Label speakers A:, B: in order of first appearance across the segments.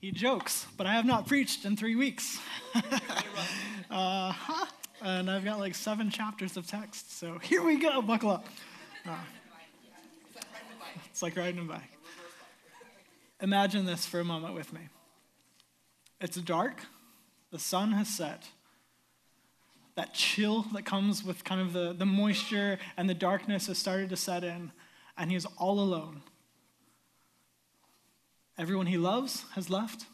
A: He jokes, but I have not preached in three weeks. uh, huh? And I've got like seven chapters of text, so here we go, buckle up. Uh, it's like riding a bike. Imagine this for a moment with me. It's dark, the sun has set. That chill that comes with kind of the, the moisture and the darkness has started to set in, and he's all alone. Everyone he loves has left,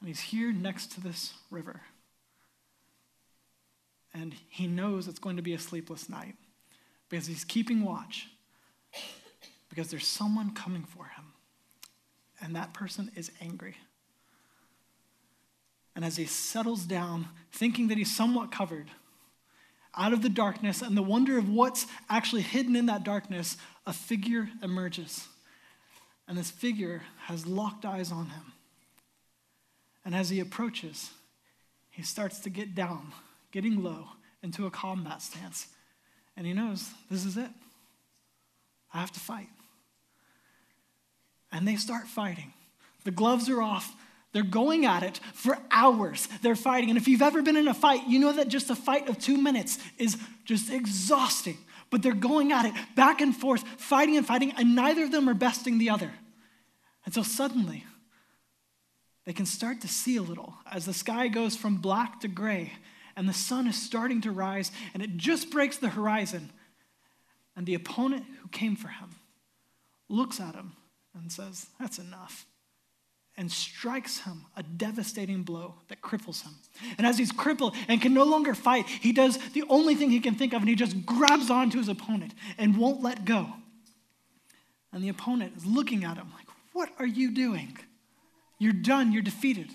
A: and he's here next to this river. And he knows it's going to be a sleepless night because he's keeping watch, because there's someone coming for him, and that person is angry. And as he settles down, thinking that he's somewhat covered, out of the darkness and the wonder of what's actually hidden in that darkness, a figure emerges. And this figure has locked eyes on him. And as he approaches, he starts to get down, getting low, into a combat stance. And he knows this is it. I have to fight. And they start fighting. The gloves are off. They're going at it for hours. They're fighting. And if you've ever been in a fight, you know that just a fight of two minutes is just exhausting. But they're going at it back and forth, fighting and fighting, and neither of them are besting the other. Until suddenly, they can start to see a little as the sky goes from black to gray and the sun is starting to rise and it just breaks the horizon. And the opponent who came for him looks at him and says, That's enough. And strikes him a devastating blow that cripples him. And as he's crippled and can no longer fight, he does the only thing he can think of and he just grabs onto his opponent and won't let go. And the opponent is looking at him like, what are you doing? You're done, you're defeated.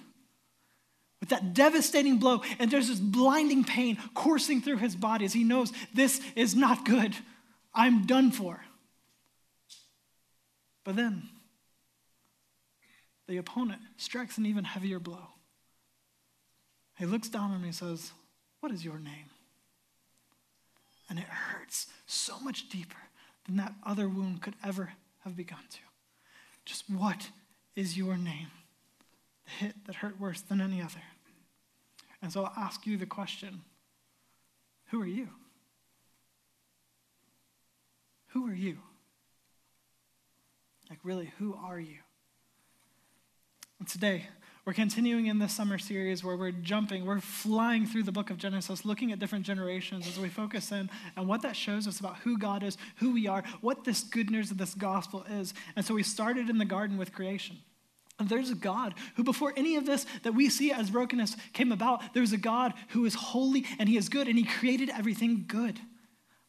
A: With that devastating blow, and there's this blinding pain coursing through his body as he knows this is not good. I'm done for. But then, the opponent strikes an even heavier blow. He looks down on me and says, What is your name? And it hurts so much deeper than that other wound could ever have begun to. Just what is your name? The hit that hurt worse than any other. And so I'll ask you the question Who are you? Who are you? Like, really, who are you? Today, we're continuing in this summer series where we're jumping, we're flying through the book of Genesis, looking at different generations as we focus in and what that shows us about who God is, who we are, what this good news of this gospel is. And so we started in the garden with creation. And there's a God who, before any of this that we see as brokenness came about, there's a God who is holy and he is good and he created everything good.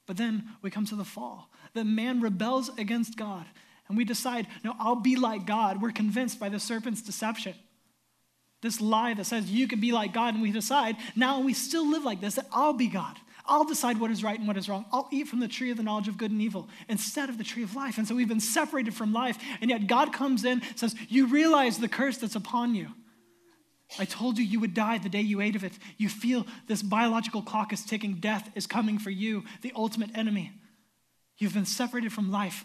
A: But then we come to the fall. that man rebels against God and we decide, no, I'll be like God. We're convinced by the serpent's deception. This lie that says you can be like God, and we decide now we still live like this that I'll be God. I'll decide what is right and what is wrong. I'll eat from the tree of the knowledge of good and evil instead of the tree of life. And so we've been separated from life, and yet God comes in, says, You realize the curse that's upon you. I told you you would die the day you ate of it. You feel this biological clock is ticking. Death is coming for you, the ultimate enemy. You've been separated from life.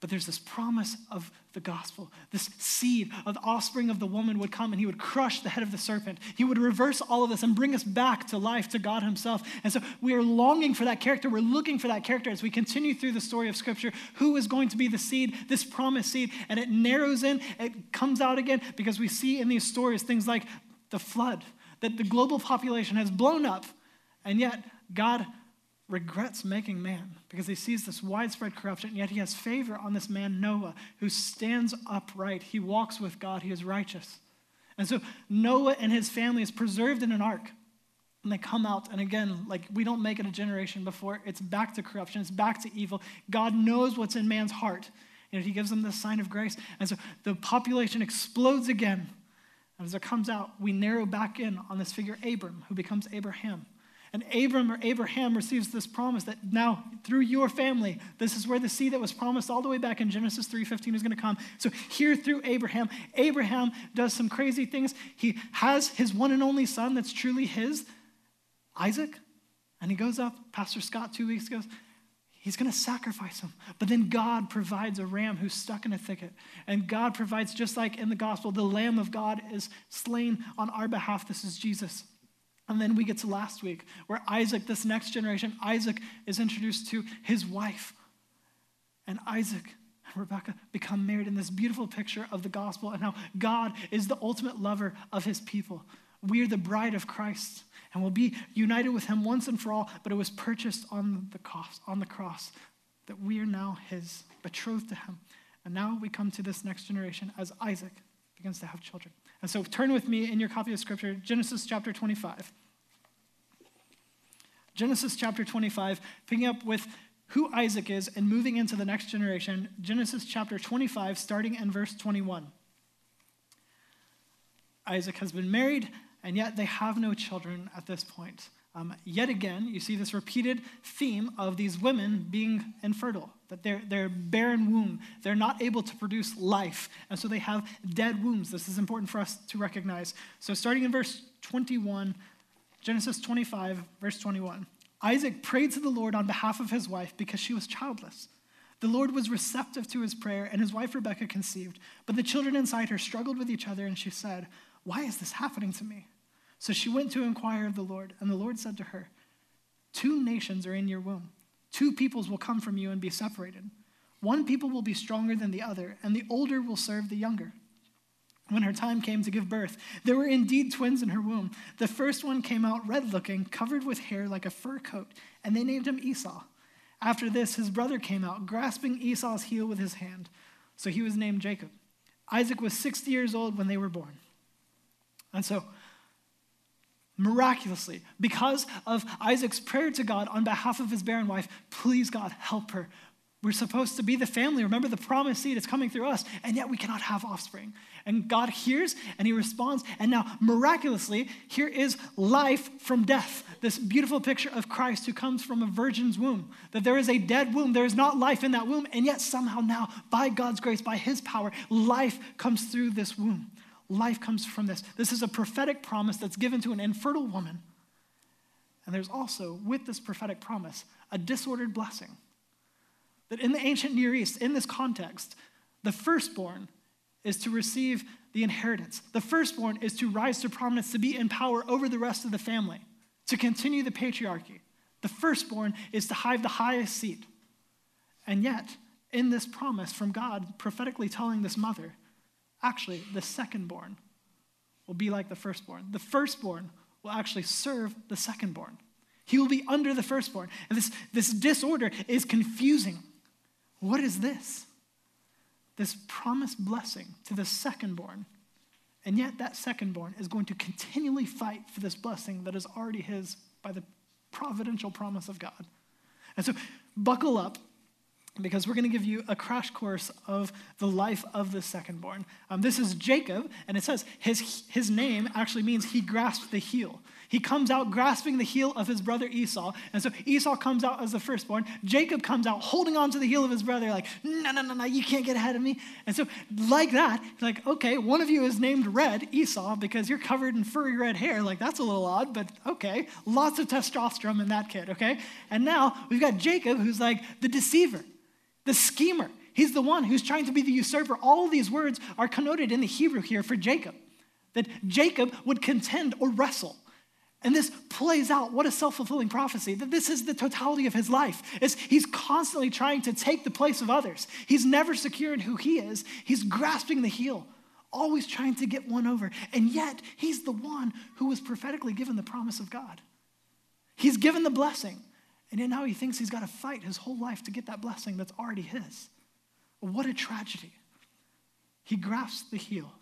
A: But there's this promise of the gospel. This seed of the offspring of the woman would come and he would crush the head of the serpent. He would reverse all of this and bring us back to life, to God himself. And so we are longing for that character. We're looking for that character as we continue through the story of Scripture. Who is going to be the seed, this promised seed? And it narrows in, it comes out again because we see in these stories things like the flood, that the global population has blown up, and yet God regrets making man because he sees this widespread corruption, yet he has favor on this man, Noah, who stands upright. He walks with God, he is righteous. And so Noah and his family is preserved in an ark. And they come out, and again, like we don't make it a generation before, it's back to corruption, it's back to evil. God knows what's in man's heart, and he gives them this sign of grace. And so the population explodes again. And as it comes out, we narrow back in on this figure, Abram, who becomes Abraham. And Abram or Abraham receives this promise that now through your family, this is where the seed that was promised all the way back in Genesis 3:15 is going to come. So here through Abraham, Abraham does some crazy things. He has his one and only son that's truly his, Isaac, and he goes up, Pastor Scott two weeks ago, He's going to sacrifice him. But then God provides a ram who's stuck in a thicket. And God provides, just like in the gospel, the Lamb of God is slain on our behalf. This is Jesus. And then we get to last week, where Isaac, this next generation, Isaac is introduced to his wife. And Isaac and Rebecca become married in this beautiful picture of the gospel and how God is the ultimate lover of his people. We are the bride of Christ and will be united with him once and for all, but it was purchased on the cross, on the cross that we are now his, betrothed to him. And now we come to this next generation as Isaac begins to have children. And so turn with me in your copy of scripture, Genesis chapter 25. Genesis chapter 25, picking up with who Isaac is and moving into the next generation, Genesis chapter 25, starting in verse 21. Isaac has been married and yet they have no children at this point. Um, yet again, you see this repeated theme of these women being infertile, that they're, they're barren womb. They're not able to produce life, and so they have dead wombs. This is important for us to recognize. So, starting in verse 21, Genesis 25, verse 21, Isaac prayed to the Lord on behalf of his wife because she was childless. The Lord was receptive to his prayer, and his wife Rebekah conceived. But the children inside her struggled with each other, and she said, Why is this happening to me? So she went to inquire of the Lord, and the Lord said to her, Two nations are in your womb. Two peoples will come from you and be separated. One people will be stronger than the other, and the older will serve the younger. When her time came to give birth, there were indeed twins in her womb. The first one came out red looking, covered with hair like a fur coat, and they named him Esau. After this, his brother came out, grasping Esau's heel with his hand. So he was named Jacob. Isaac was 60 years old when they were born. And so, miraculously, because of Isaac's prayer to God on behalf of his barren wife, please God, help her. We're supposed to be the family. Remember the promised seed is coming through us, and yet we cannot have offspring. And God hears and he responds. And now, miraculously, here is life from death. This beautiful picture of Christ who comes from a virgin's womb. That there is a dead womb, there is not life in that womb, and yet somehow now, by God's grace, by his power, life comes through this womb. Life comes from this. This is a prophetic promise that's given to an infertile woman. And there's also, with this prophetic promise, a disordered blessing. That in the ancient Near East, in this context, the firstborn is to receive the inheritance. The firstborn is to rise to prominence, to be in power over the rest of the family, to continue the patriarchy. The firstborn is to have the highest seat. And yet, in this promise from God, prophetically telling this mother, Actually, the secondborn will be like the firstborn. The firstborn will actually serve the secondborn. He will be under the firstborn. And this, this disorder is confusing. What is this? This promised blessing to the secondborn. And yet, that secondborn is going to continually fight for this blessing that is already his by the providential promise of God. And so, buckle up because we're going to give you a crash course of the life of the secondborn. Um, this is Jacob, and it says his, his name actually means he grasped the heel. He comes out grasping the heel of his brother Esau, and so Esau comes out as the firstborn. Jacob comes out holding on to the heel of his brother, like, no, no, no, no, you can't get ahead of me. And so, like that, like, okay, one of you is named Red, Esau, because you're covered in furry red hair. Like, that's a little odd, but okay. Lots of testosterone in that kid, okay? And now we've got Jacob, who's like the deceiver the schemer. He's the one who's trying to be the usurper. All these words are connoted in the Hebrew here for Jacob, that Jacob would contend or wrestle. And this plays out what a self fulfilling prophecy that this is the totality of his life. It's, he's constantly trying to take the place of others. He's never secure in who he is. He's grasping the heel, always trying to get one over. And yet, he's the one who was prophetically given the promise of God. He's given the blessing. And yet now he thinks he's got to fight his whole life to get that blessing that's already his. What a tragedy. He grasps the heel,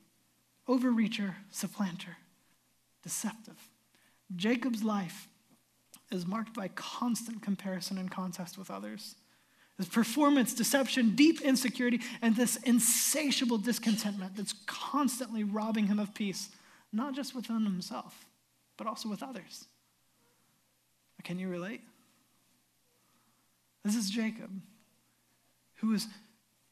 A: overreacher, supplanter, deceptive. Jacob's life is marked by constant comparison and contest with others. His performance, deception, deep insecurity, and this insatiable discontentment that's constantly robbing him of peace, not just within himself, but also with others. Can you relate? This is Jacob, who is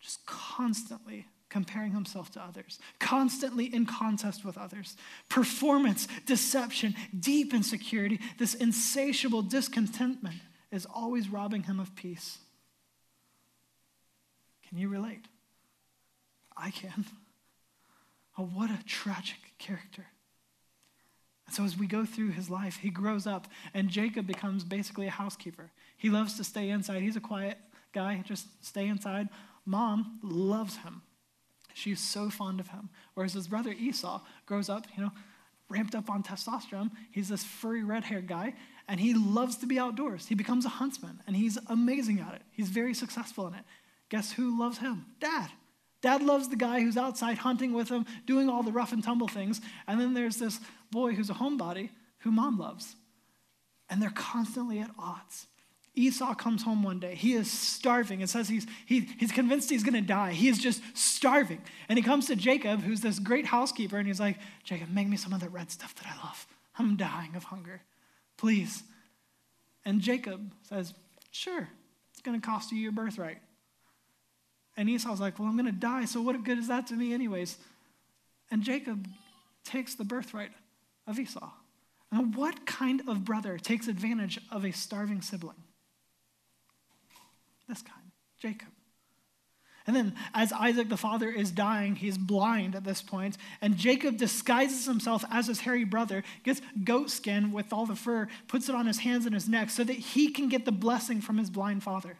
A: just constantly comparing himself to others, constantly in contest with others. Performance, deception, deep insecurity, this insatiable discontentment is always robbing him of peace. Can you relate? I can. Oh, what a tragic character. And so as we go through his life, he grows up, and Jacob becomes basically a housekeeper. He loves to stay inside. He's a quiet guy, just stay inside. Mom loves him. She's so fond of him. Whereas his brother Esau grows up, you know, ramped up on testosterone. He's this furry red haired guy, and he loves to be outdoors. He becomes a huntsman, and he's amazing at it. He's very successful in it. Guess who loves him? Dad. Dad loves the guy who's outside hunting with him, doing all the rough and tumble things. And then there's this boy who's a homebody who mom loves. And they're constantly at odds. Esau comes home one day. He is starving. It says he's, he, he's convinced he's going to die. He is just starving. And he comes to Jacob, who's this great housekeeper, and he's like, Jacob, make me some of that red stuff that I love. I'm dying of hunger. Please. And Jacob says, Sure, it's going to cost you your birthright. And Esau's like, Well, I'm going to die, so what good is that to me, anyways? And Jacob takes the birthright of Esau. Now, what kind of brother takes advantage of a starving sibling? This kind, Jacob. And then, as Isaac the father is dying, he's blind at this point, and Jacob disguises himself as his hairy brother, gets goat skin with all the fur, puts it on his hands and his neck so that he can get the blessing from his blind father.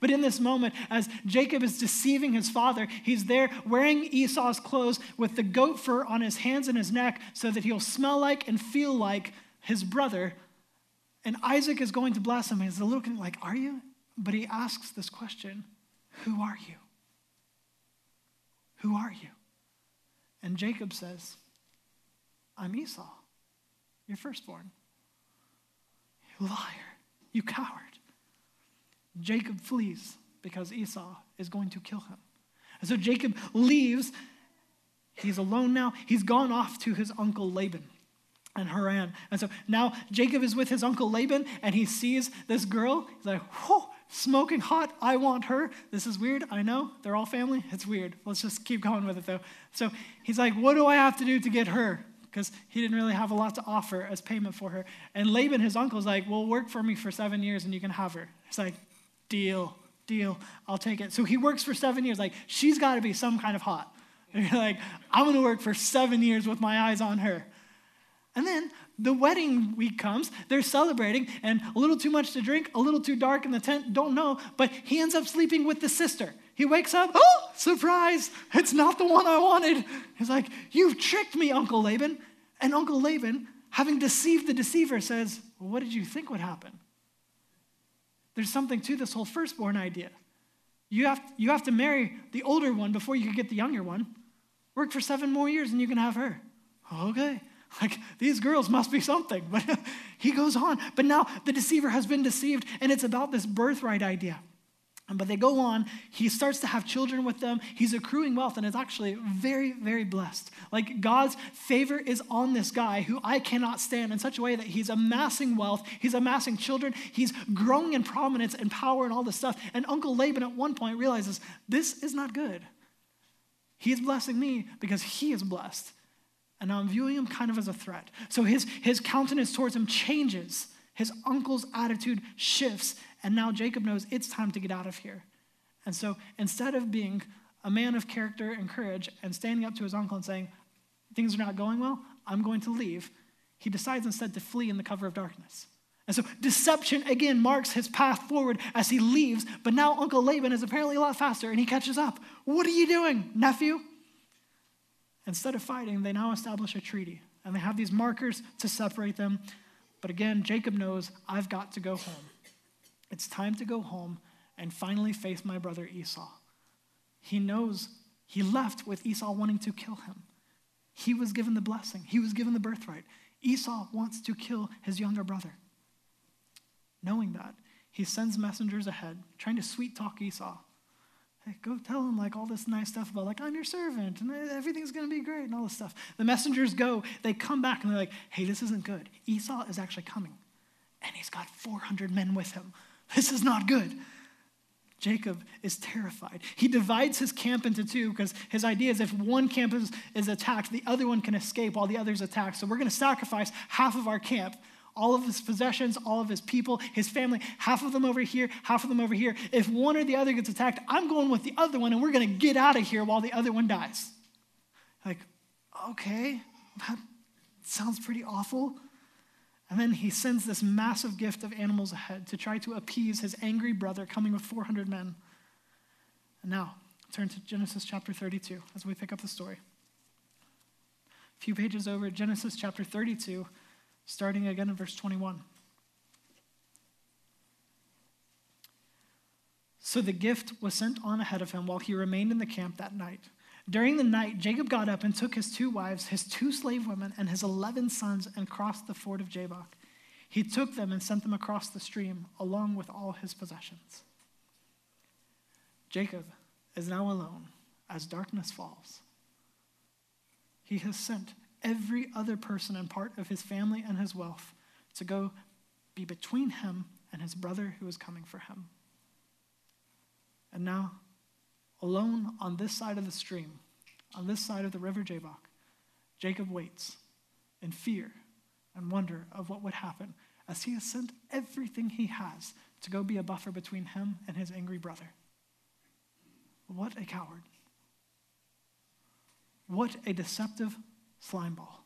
A: But in this moment, as Jacob is deceiving his father, he's there wearing Esau's clothes with the goat fur on his hands and his neck so that he'll smell like and feel like his brother. And Isaac is going to bless him. He's looking like, Are you? But he asks this question Who are you? Who are you? And Jacob says, I'm Esau, your firstborn. You liar, you coward. Jacob flees because Esau is going to kill him. And so Jacob leaves. He's alone now. He's gone off to his uncle Laban and Haran. And so now Jacob is with his uncle Laban and he sees this girl. He's like, whoa, smoking hot. I want her. This is weird. I know. They're all family. It's weird. Let's just keep going with it though. So he's like, what do I have to do to get her? Because he didn't really have a lot to offer as payment for her. And Laban, his uncle's like, well, work for me for seven years and you can have her. He's like, deal, deal. I'll take it. So he works for seven years. Like, she's got to be some kind of hot. And you're like, I'm going to work for seven years with my eyes on her. And then the wedding week comes, they're celebrating, and a little too much to drink, a little too dark in the tent, don't know, but he ends up sleeping with the sister. He wakes up, oh, surprise, it's not the one I wanted. He's like, You've tricked me, Uncle Laban. And Uncle Laban, having deceived the deceiver, says, well, What did you think would happen? There's something to this whole firstborn idea. You have, you have to marry the older one before you can get the younger one. Work for seven more years and you can have her. Okay. Like, these girls must be something. But he goes on. But now the deceiver has been deceived, and it's about this birthright idea. But they go on. He starts to have children with them. He's accruing wealth and is actually very, very blessed. Like God's favor is on this guy who I cannot stand in such a way that he's amassing wealth. He's amassing children. He's growing in prominence and power and all this stuff. And Uncle Laban at one point realizes this is not good. He's blessing me because he is blessed. And now I'm viewing him kind of as a threat. So his, his countenance towards him changes. His uncle's attitude shifts. And now Jacob knows it's time to get out of here. And so instead of being a man of character and courage and standing up to his uncle and saying, Things are not going well, I'm going to leave, he decides instead to flee in the cover of darkness. And so deception again marks his path forward as he leaves, but now Uncle Laban is apparently a lot faster and he catches up. What are you doing, nephew? Instead of fighting, they now establish a treaty and they have these markers to separate them. But again, Jacob knows I've got to go home. It's time to go home and finally face my brother Esau. He knows he left with Esau wanting to kill him. He was given the blessing, he was given the birthright. Esau wants to kill his younger brother. Knowing that, he sends messengers ahead, trying to sweet talk Esau. Hey, go tell him like all this nice stuff about like I'm your servant and everything's gonna be great and all this stuff. The messengers go, they come back and they're like, hey, this isn't good. Esau is actually coming. And he's got 400 men with him. This is not good. Jacob is terrified. He divides his camp into two because his idea is if one camp is, is attacked, the other one can escape while the other's attacked. So we're going to sacrifice half of our camp all of his possessions, all of his people, his family, half of them over here, half of them over here. If one or the other gets attacked, I'm going with the other one and we're going to get out of here while the other one dies. Like, okay, that sounds pretty awful. And then he sends this massive gift of animals ahead to try to appease his angry brother coming with 400 men. And now, turn to Genesis chapter 32 as we pick up the story. A few pages over, Genesis chapter 32, starting again in verse 21. So the gift was sent on ahead of him while he remained in the camp that night. During the night, Jacob got up and took his two wives, his two slave women, and his 11 sons and crossed the ford of Jabbok. He took them and sent them across the stream, along with all his possessions. Jacob is now alone as darkness falls. He has sent every other person and part of his family and his wealth to go be between him and his brother who is coming for him. And now, alone on this side of the stream, on this side of the river Jabbok, Jacob waits in fear and wonder of what would happen as he has sent everything he has to go be a buffer between him and his angry brother. What a coward. What a deceptive slime ball.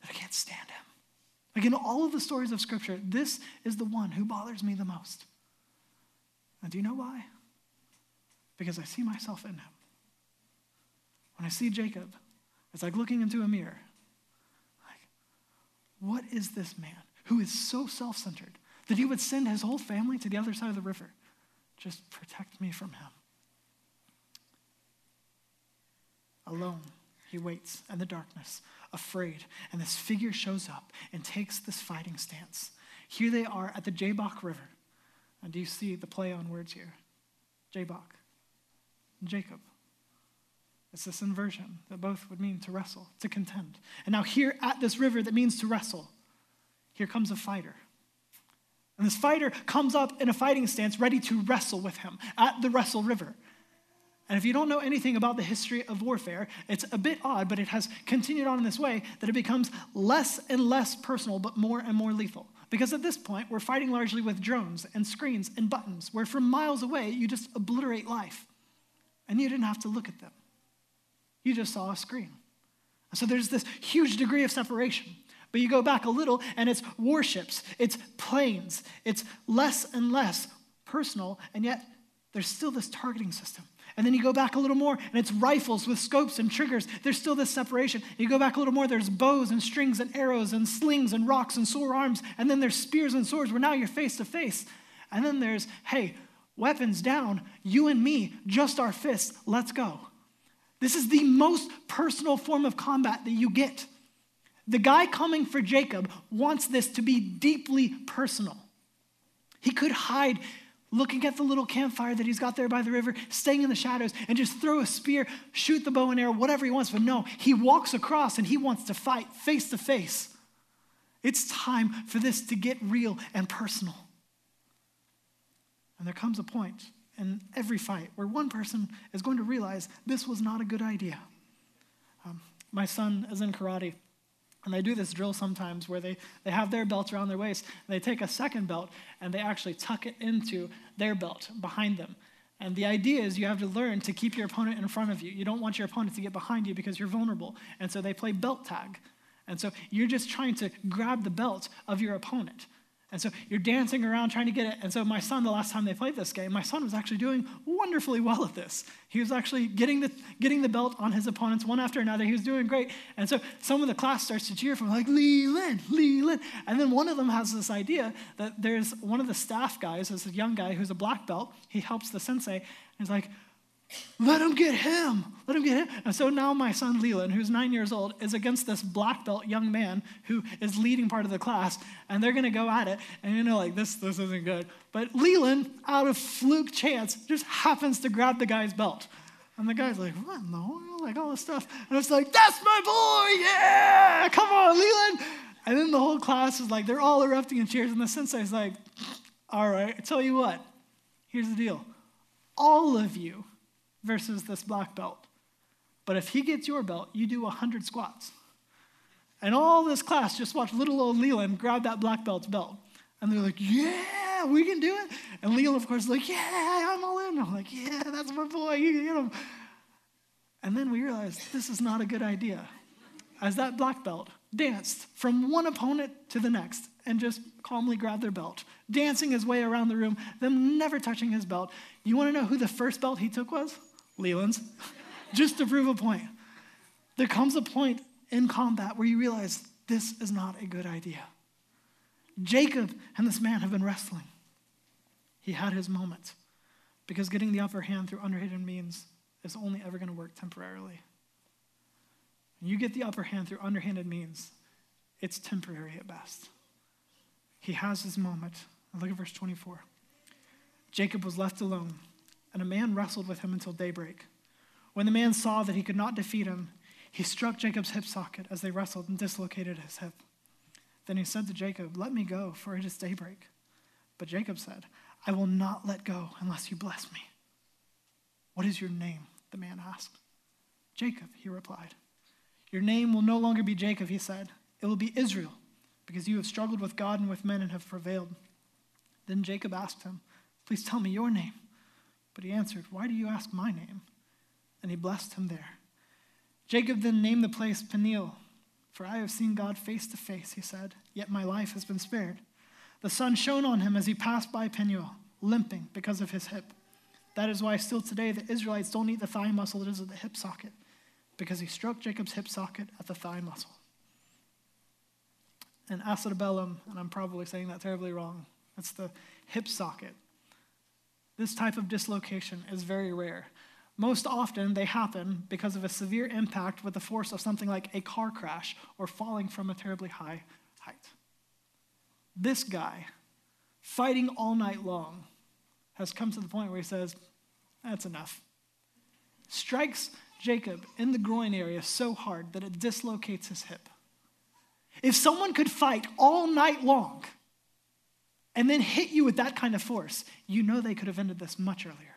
A: That I can't stand him. Like in all of the stories of Scripture, this is the one who bothers me the most. And do you know why? Because I see myself in him. When I see Jacob, it's like looking into a mirror. Like, what is this man who is so self centered that he would send his whole family to the other side of the river? Just protect me from him. Alone, he waits in the darkness, afraid, and this figure shows up and takes this fighting stance. Here they are at the Jabbok River. And do you see the play on words here? Jabbok, Jacob. It's this inversion that both would mean to wrestle, to contend. And now, here at this river that means to wrestle, here comes a fighter. And this fighter comes up in a fighting stance, ready to wrestle with him at the Wrestle River. And if you don't know anything about the history of warfare, it's a bit odd, but it has continued on in this way that it becomes less and less personal, but more and more lethal. Because at this point, we're fighting largely with drones and screens and buttons, where from miles away, you just obliterate life. And you didn't have to look at them, you just saw a screen. So there's this huge degree of separation. But you go back a little, and it's warships, it's planes, it's less and less personal, and yet there's still this targeting system. And then you go back a little more, and it's rifles with scopes and triggers. There's still this separation. You go back a little more, there's bows and strings and arrows and slings and rocks and sore arms. And then there's spears and swords where now you're face to face. And then there's, hey, weapons down, you and me, just our fists, let's go. This is the most personal form of combat that you get. The guy coming for Jacob wants this to be deeply personal. He could hide looking at the little campfire that he's got there by the river, staying in the shadows, and just throw a spear, shoot the bow and arrow, whatever he wants. But no, he walks across and he wants to fight face to face. It's time for this to get real and personal. And there comes a point in every fight where one person is going to realize this was not a good idea. Um, my son is in karate. And they do this drill sometimes where they, they have their belts around their waist, and they take a second belt and they actually tuck it into their belt behind them. And the idea is you have to learn to keep your opponent in front of you. You don't want your opponent to get behind you because you're vulnerable. And so they play belt tag. And so you're just trying to grab the belt of your opponent. And so you're dancing around trying to get it. And so my son, the last time they played this game, my son was actually doing wonderfully well at this. He was actually getting the, getting the belt on his opponents one after another. He was doing great. And so some of the class starts to cheer for him, like, Leland, Leland. And then one of them has this idea that there's one of the staff guys, this young guy who's a black belt. He helps the sensei. And he's like, let him get him. Let him get him. And so now my son Leland, who's nine years old, is against this black belt young man who is leading part of the class, and they're gonna go at it. And you know, like this, this isn't good. But Leland, out of fluke chance, just happens to grab the guy's belt. And the guy's like, what in the world? Like all this stuff. And it's like, that's my boy, yeah! Come on, Leland. And then the whole class is like, they're all erupting in cheers, and the sensei's like, all right, I tell you what, here's the deal. All of you versus this black belt. But if he gets your belt, you do 100 squats. And all this class just watched little old Leland grab that black belt's belt. And they're like, yeah, we can do it. And Leland, of course, is like, yeah, I'm all in. I'm like, yeah, that's my boy. You get him. And then we realized this is not a good idea. As that black belt danced from one opponent to the next and just calmly grabbed their belt, dancing his way around the room, them never touching his belt. You want to know who the first belt he took was? Leland's. just to prove a point. There comes a point in combat where you realize this is not a good idea. Jacob and this man have been wrestling. He had his moment because getting the upper hand through underhanded means is only ever going to work temporarily. When you get the upper hand through underhanded means, it's temporary at best. He has his moment. Look at verse 24. Jacob was left alone, and a man wrestled with him until daybreak. When the man saw that he could not defeat him, he struck Jacob's hip socket as they wrestled and dislocated his hip. Then he said to Jacob, Let me go, for it is daybreak. But Jacob said, I will not let go unless you bless me. What is your name? the man asked. Jacob, he replied. Your name will no longer be Jacob, he said. It will be Israel, because you have struggled with God and with men and have prevailed. Then Jacob asked him, Please tell me your name. But he answered, Why do you ask my name? And he blessed him there. Jacob then named the place Peniel for I have seen God face to face, he said, yet my life has been spared. The sun shone on him as he passed by Peniel, limping because of his hip. That is why still today the Israelites don't eat the thigh muscle that is at the hip socket, because he struck Jacob's hip socket at the thigh muscle. And acetabellum, and I'm probably saying that terribly wrong, that's the hip socket. This type of dislocation is very rare. Most often, they happen because of a severe impact with the force of something like a car crash or falling from a terribly high height. This guy, fighting all night long, has come to the point where he says, That's enough. Strikes Jacob in the groin area so hard that it dislocates his hip. If someone could fight all night long and then hit you with that kind of force, you know they could have ended this much earlier.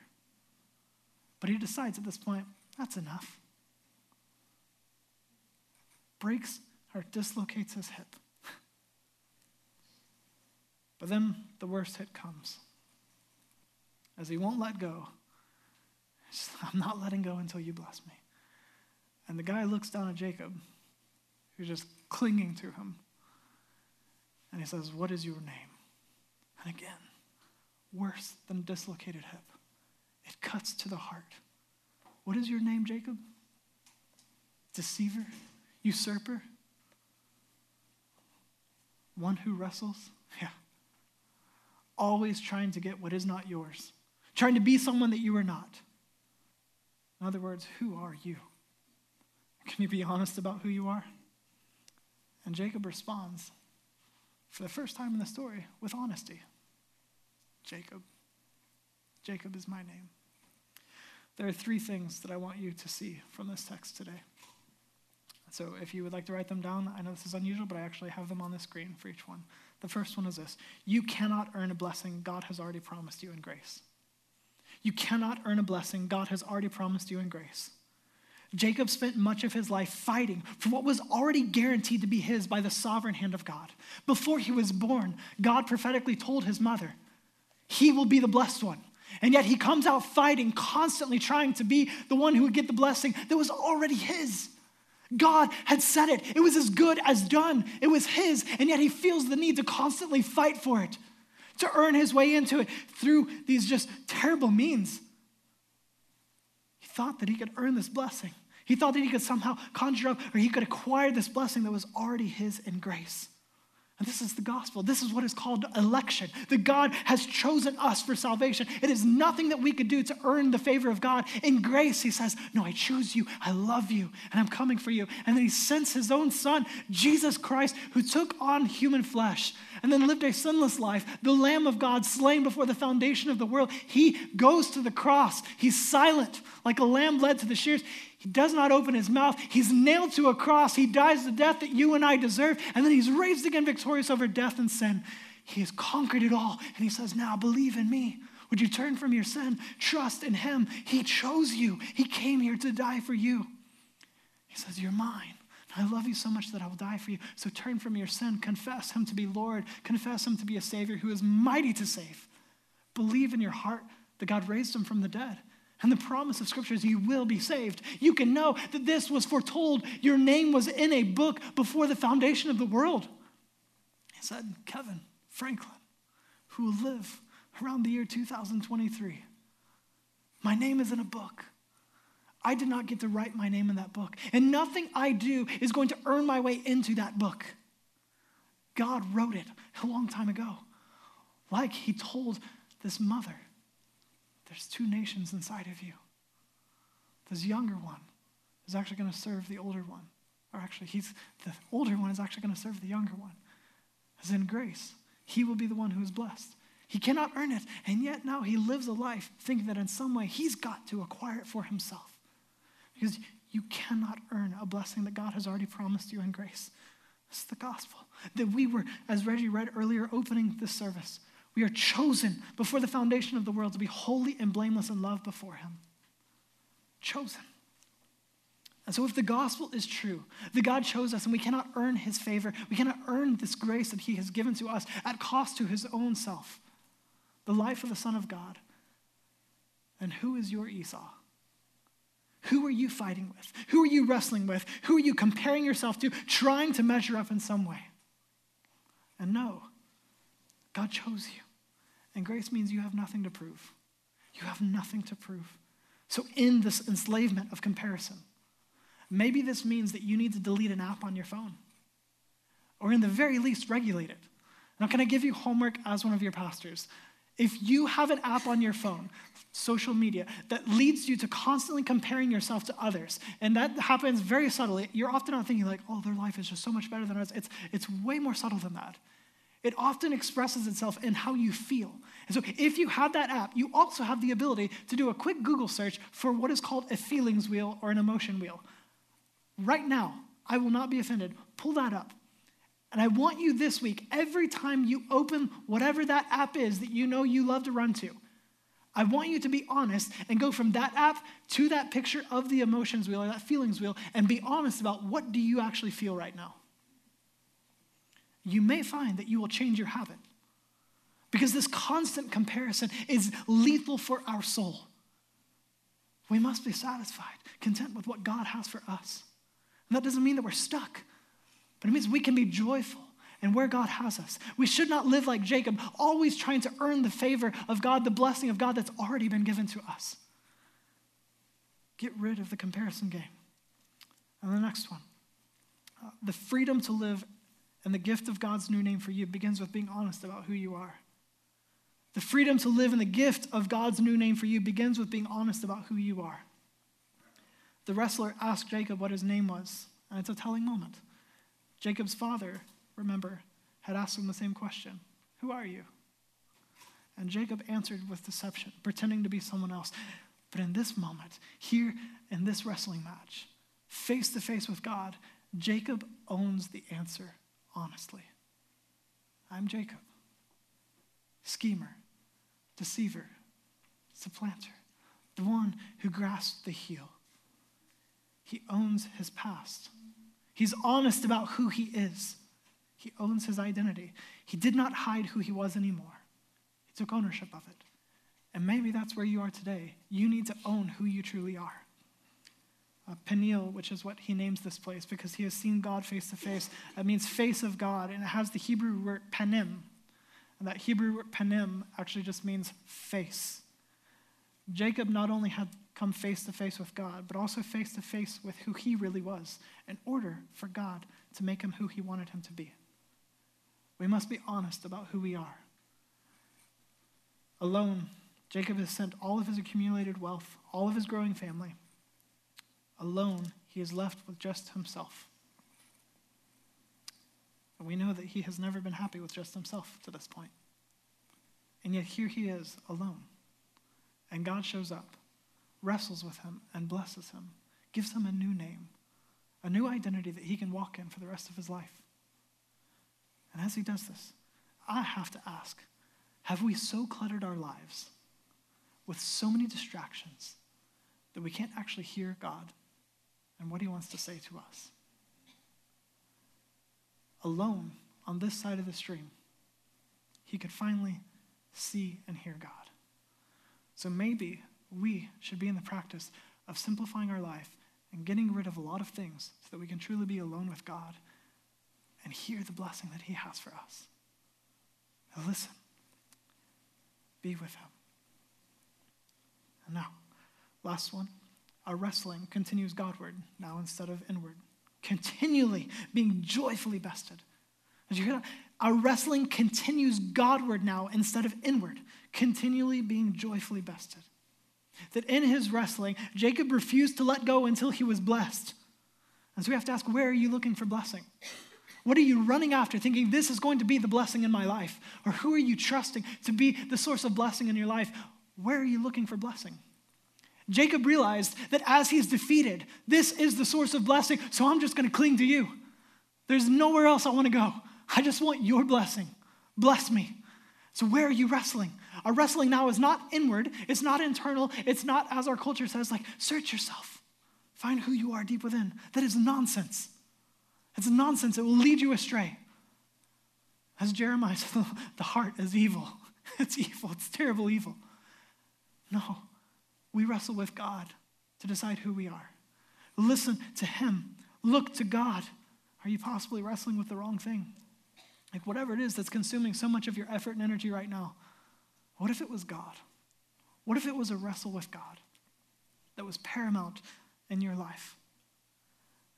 A: But he decides at this point, that's enough. Breaks or dislocates his hip. But then the worst hit comes. As he won't let go, says, I'm not letting go until you bless me. And the guy looks down at Jacob, who's just clinging to him. And he says, What is your name? And again, worse than dislocated hip. It cuts to the heart. What is your name, Jacob? Deceiver? Usurper? One who wrestles? Yeah. Always trying to get what is not yours, trying to be someone that you are not. In other words, who are you? Can you be honest about who you are? And Jacob responds, for the first time in the story, with honesty Jacob. Jacob is my name. There are three things that I want you to see from this text today. So if you would like to write them down, I know this is unusual, but I actually have them on the screen for each one. The first one is this You cannot earn a blessing God has already promised you in grace. You cannot earn a blessing God has already promised you in grace. Jacob spent much of his life fighting for what was already guaranteed to be his by the sovereign hand of God. Before he was born, God prophetically told his mother, He will be the blessed one. And yet he comes out fighting, constantly trying to be the one who would get the blessing that was already his. God had said it. It was as good as done. It was his. And yet he feels the need to constantly fight for it, to earn his way into it through these just terrible means. He thought that he could earn this blessing. He thought that he could somehow conjure up or he could acquire this blessing that was already his in grace. And this is the gospel. This is what is called election. That God has chosen us for salvation. It is nothing that we could do to earn the favor of God. In grace, He says, No, I choose you. I love you. And I'm coming for you. And then He sends His own Son, Jesus Christ, who took on human flesh and then lived a sinless life, the Lamb of God slain before the foundation of the world. He goes to the cross. He's silent, like a lamb led to the shears. He does not open his mouth. He's nailed to a cross. He dies the death that you and I deserve. And then he's raised again victorious over death and sin. He has conquered it all. And he says, Now believe in me. Would you turn from your sin? Trust in him. He chose you, he came here to die for you. He says, You're mine. I love you so much that I will die for you. So turn from your sin, confess him to be Lord, confess him to be a Savior who is mighty to save. Believe in your heart that God raised him from the dead. And the promise of Scripture is you will be saved. You can know that this was foretold. Your name was in a book before the foundation of the world. He said, Kevin Franklin, who will live around the year 2023. My name is in a book. I did not get to write my name in that book. And nothing I do is going to earn my way into that book. God wrote it a long time ago. Like he told this mother, there's two nations inside of you. This younger one is actually going to serve the older one. Or actually, he's the older one is actually going to serve the younger one. As in grace, he will be the one who is blessed. He cannot earn it, and yet now he lives a life thinking that in some way he's got to acquire it for himself. Because you cannot earn a blessing that God has already promised you in grace. Is the gospel. That we were, as Reggie read earlier, opening this service, we are chosen before the foundation of the world to be holy and blameless in love before Him. Chosen. And so, if the gospel is true, that God chose us and we cannot earn His favor, we cannot earn this grace that He has given to us at cost to His own self, the life of the Son of God. And who is your Esau? Who are you fighting with? Who are you wrestling with? Who are you comparing yourself to, trying to measure up in some way? And no, God chose you. And grace means you have nothing to prove. You have nothing to prove. So, in this enslavement of comparison, maybe this means that you need to delete an app on your phone, or in the very least, regulate it. Now, can I give you homework as one of your pastors? If you have an app on your phone, social media, that leads you to constantly comparing yourself to others, and that happens very subtly, you're often not thinking, like, oh, their life is just so much better than ours. It's, it's way more subtle than that. It often expresses itself in how you feel. And so, if you have that app, you also have the ability to do a quick Google search for what is called a feelings wheel or an emotion wheel. Right now, I will not be offended. Pull that up. And I want you this week, every time you open whatever that app is that you know you love to run to, I want you to be honest and go from that app to that picture of the emotions wheel or that feelings wheel and be honest about what do you actually feel right now. You may find that you will change your habit because this constant comparison is lethal for our soul. We must be satisfied, content with what God has for us. And that doesn't mean that we're stuck. But it means we can be joyful in where God has us. We should not live like Jacob, always trying to earn the favor of God, the blessing of God that's already been given to us. Get rid of the comparison game. And the next one uh, the freedom to live and the gift of God's new name for you begins with being honest about who you are. The freedom to live and the gift of God's new name for you begins with being honest about who you are. The wrestler asked Jacob what his name was, and it's a telling moment. Jacob's father, remember, had asked him the same question Who are you? And Jacob answered with deception, pretending to be someone else. But in this moment, here in this wrestling match, face to face with God, Jacob owns the answer honestly. I'm Jacob, schemer, deceiver, supplanter, the one who grasped the heel. He owns his past. He's honest about who he is. He owns his identity. He did not hide who he was anymore. He took ownership of it. And maybe that's where you are today. You need to own who you truly are. Uh, Peniel, which is what he names this place because he has seen God face to face. It means face of God, and it has the Hebrew word panim. And that Hebrew word panim actually just means face. Jacob not only had come face to face with God, but also face to face with who he really was in order for God to make him who he wanted him to be. We must be honest about who we are. Alone, Jacob has sent all of his accumulated wealth, all of his growing family. Alone, he is left with just himself. And we know that he has never been happy with just himself to this point. And yet here he is, alone. And God shows up wrestles with him and blesses him, gives him a new name, a new identity that he can walk in for the rest of his life. And as he does this, I have to ask have we so cluttered our lives with so many distractions that we can't actually hear God and what he wants to say to us? alone on this side of the stream, he could finally see and hear God. So maybe we should be in the practice of simplifying our life and getting rid of a lot of things so that we can truly be alone with God and hear the blessing that He has for us. Now listen, be with Him. And now, last one. Our wrestling continues Godward now instead of inward, continually being joyfully bested. Did you hear that? Our wrestling continues Godward now instead of inward, continually being joyfully bested. That in his wrestling, Jacob refused to let go until he was blessed. And so we have to ask, where are you looking for blessing? What are you running after, thinking this is going to be the blessing in my life? Or who are you trusting to be the source of blessing in your life? Where are you looking for blessing? Jacob realized that as he's defeated, this is the source of blessing, so I'm just going to cling to you. There's nowhere else I want to go. I just want your blessing. Bless me. So, where are you wrestling? Our wrestling now is not inward, it's not internal, it's not, as our culture says, like, search yourself, find who you are deep within. That is nonsense. It's nonsense. It will lead you astray. As Jeremiah said, the heart is evil. It's evil. It's terrible evil. No, we wrestle with God to decide who we are. Listen to Him. Look to God. Are you possibly wrestling with the wrong thing? Like, whatever it is that's consuming so much of your effort and energy right now, what if it was God? What if it was a wrestle with God that was paramount in your life?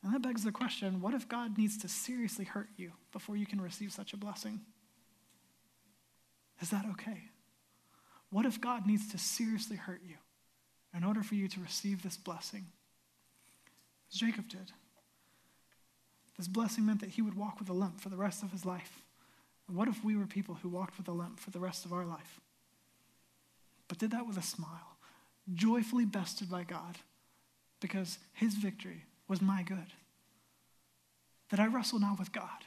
A: And that begs the question what if God needs to seriously hurt you before you can receive such a blessing? Is that okay? What if God needs to seriously hurt you in order for you to receive this blessing? As Jacob did. This blessing meant that he would walk with a limp for the rest of his life. What if we were people who walked with a limp for the rest of our life? But did that with a smile, joyfully bested by God, because his victory was my good. That I wrestle now with God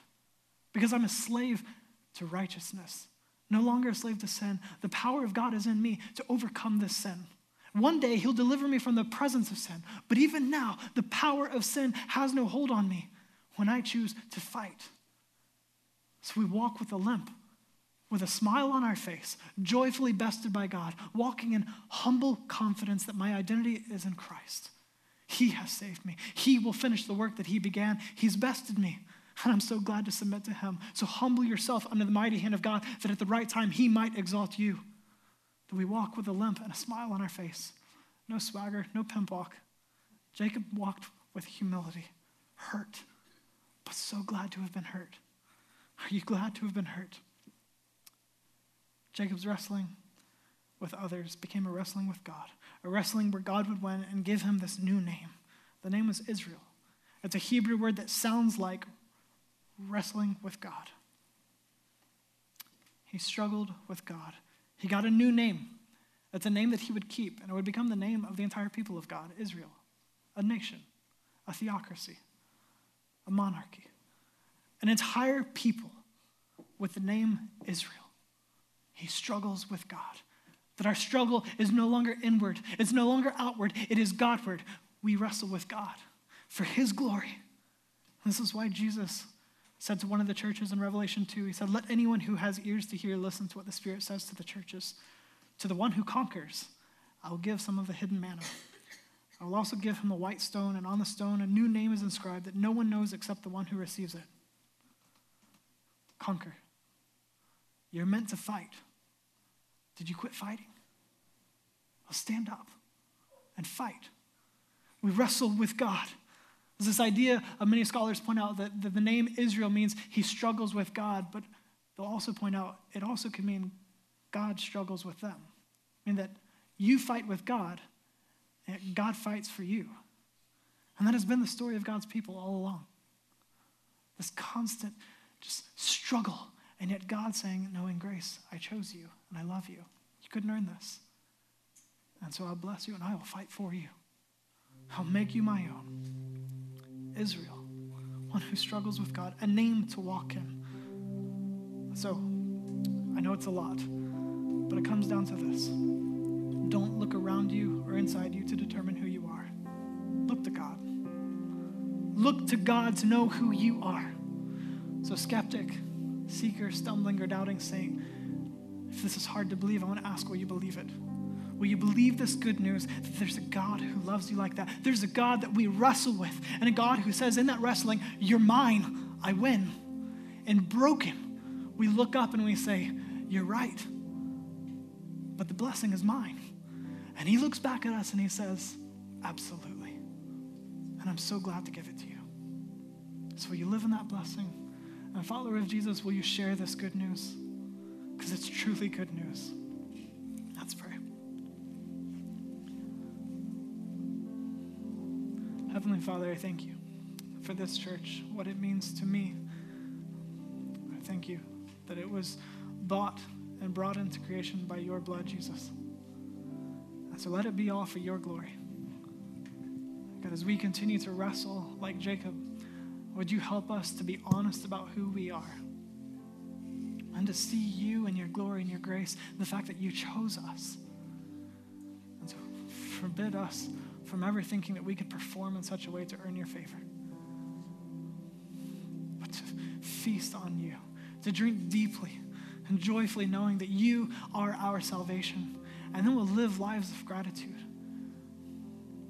A: because I'm a slave to righteousness, no longer a slave to sin. The power of God is in me to overcome this sin. One day he'll deliver me from the presence of sin, but even now, the power of sin has no hold on me when I choose to fight. So we walk with a limp, with a smile on our face, joyfully bested by God, walking in humble confidence that my identity is in Christ. He has saved me. He will finish the work that He began. He's bested me. And I'm so glad to submit to Him. So humble yourself under the mighty hand of God that at the right time He might exalt you. That we walk with a limp and a smile on our face. No swagger, no pimp walk. Jacob walked with humility, hurt, but so glad to have been hurt. Are you glad to have been hurt? Jacob's wrestling with others became a wrestling with God a wrestling where God would win and give him this new name. The name was Israel. It's a Hebrew word that sounds like wrestling with God. He struggled with God. He got a new name. It's a name that he would keep, and it would become the name of the entire people of God Israel, a nation, a theocracy, a monarchy, an entire people with the name Israel. He struggles with God. That our struggle is no longer inward, it's no longer outward, it is Godward. We wrestle with God for His glory. This is why Jesus said to one of the churches in Revelation 2, He said, Let anyone who has ears to hear listen to what the Spirit says to the churches. To the one who conquers, I will give some of the hidden manna. I will also give him a white stone, and on the stone a new name is inscribed that no one knows except the one who receives it. Conquer. You're meant to fight. Did you quit fighting? Well, stand up and fight. We wrestle with God. There's this idea of many scholars point out that, that the name Israel means he struggles with God, but they'll also point out it also can mean God struggles with them. I mean that you fight with God, and God fights for you. And that has been the story of God's people all along. This constant just struggle and yet God saying, No, in grace, I chose you and I love you. You couldn't earn this. And so I'll bless you and I will fight for you. I'll make you my own. Israel, one who struggles with God, a name to walk in. So I know it's a lot, but it comes down to this. Don't look around you or inside you to determine who you are. Look to God. Look to God to know who you are. So, skeptic, seeker, stumbling, or doubting, saying, if this is hard to believe, I want to ask, will you believe it? Will you believe this good news that there's a God who loves you like that? There's a God that we wrestle with, and a God who says, in that wrestling, you're mine, I win. And broken, we look up and we say, You're right, but the blessing is mine. And he looks back at us and he says, Absolutely. And I'm so glad to give it to you. So, will you live in that blessing? And, follower of Jesus, will you share this good news? Because it's truly good news. Let's pray. Heavenly Father, I thank you for this church, what it means to me. I thank you that it was bought and brought into creation by your blood, Jesus. And so let it be all for your glory. God, as we continue to wrestle like Jacob, would you help us to be honest about who we are and to see you and your glory and your grace, the fact that you chose us. And to forbid us from ever thinking that we could perform in such a way to earn your favor, but to feast on you, to drink deeply and joyfully knowing that you are our salvation. And then we'll live lives of gratitude,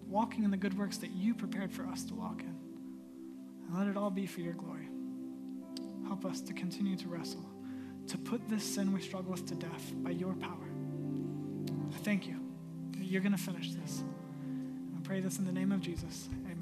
A: walking in the good works that you prepared for us to walk in. And let it all be for your glory. Help us to continue to wrestle, to put this sin we struggle with to death by your power. I thank you. You're going to finish this. I pray this in the name of Jesus. Amen.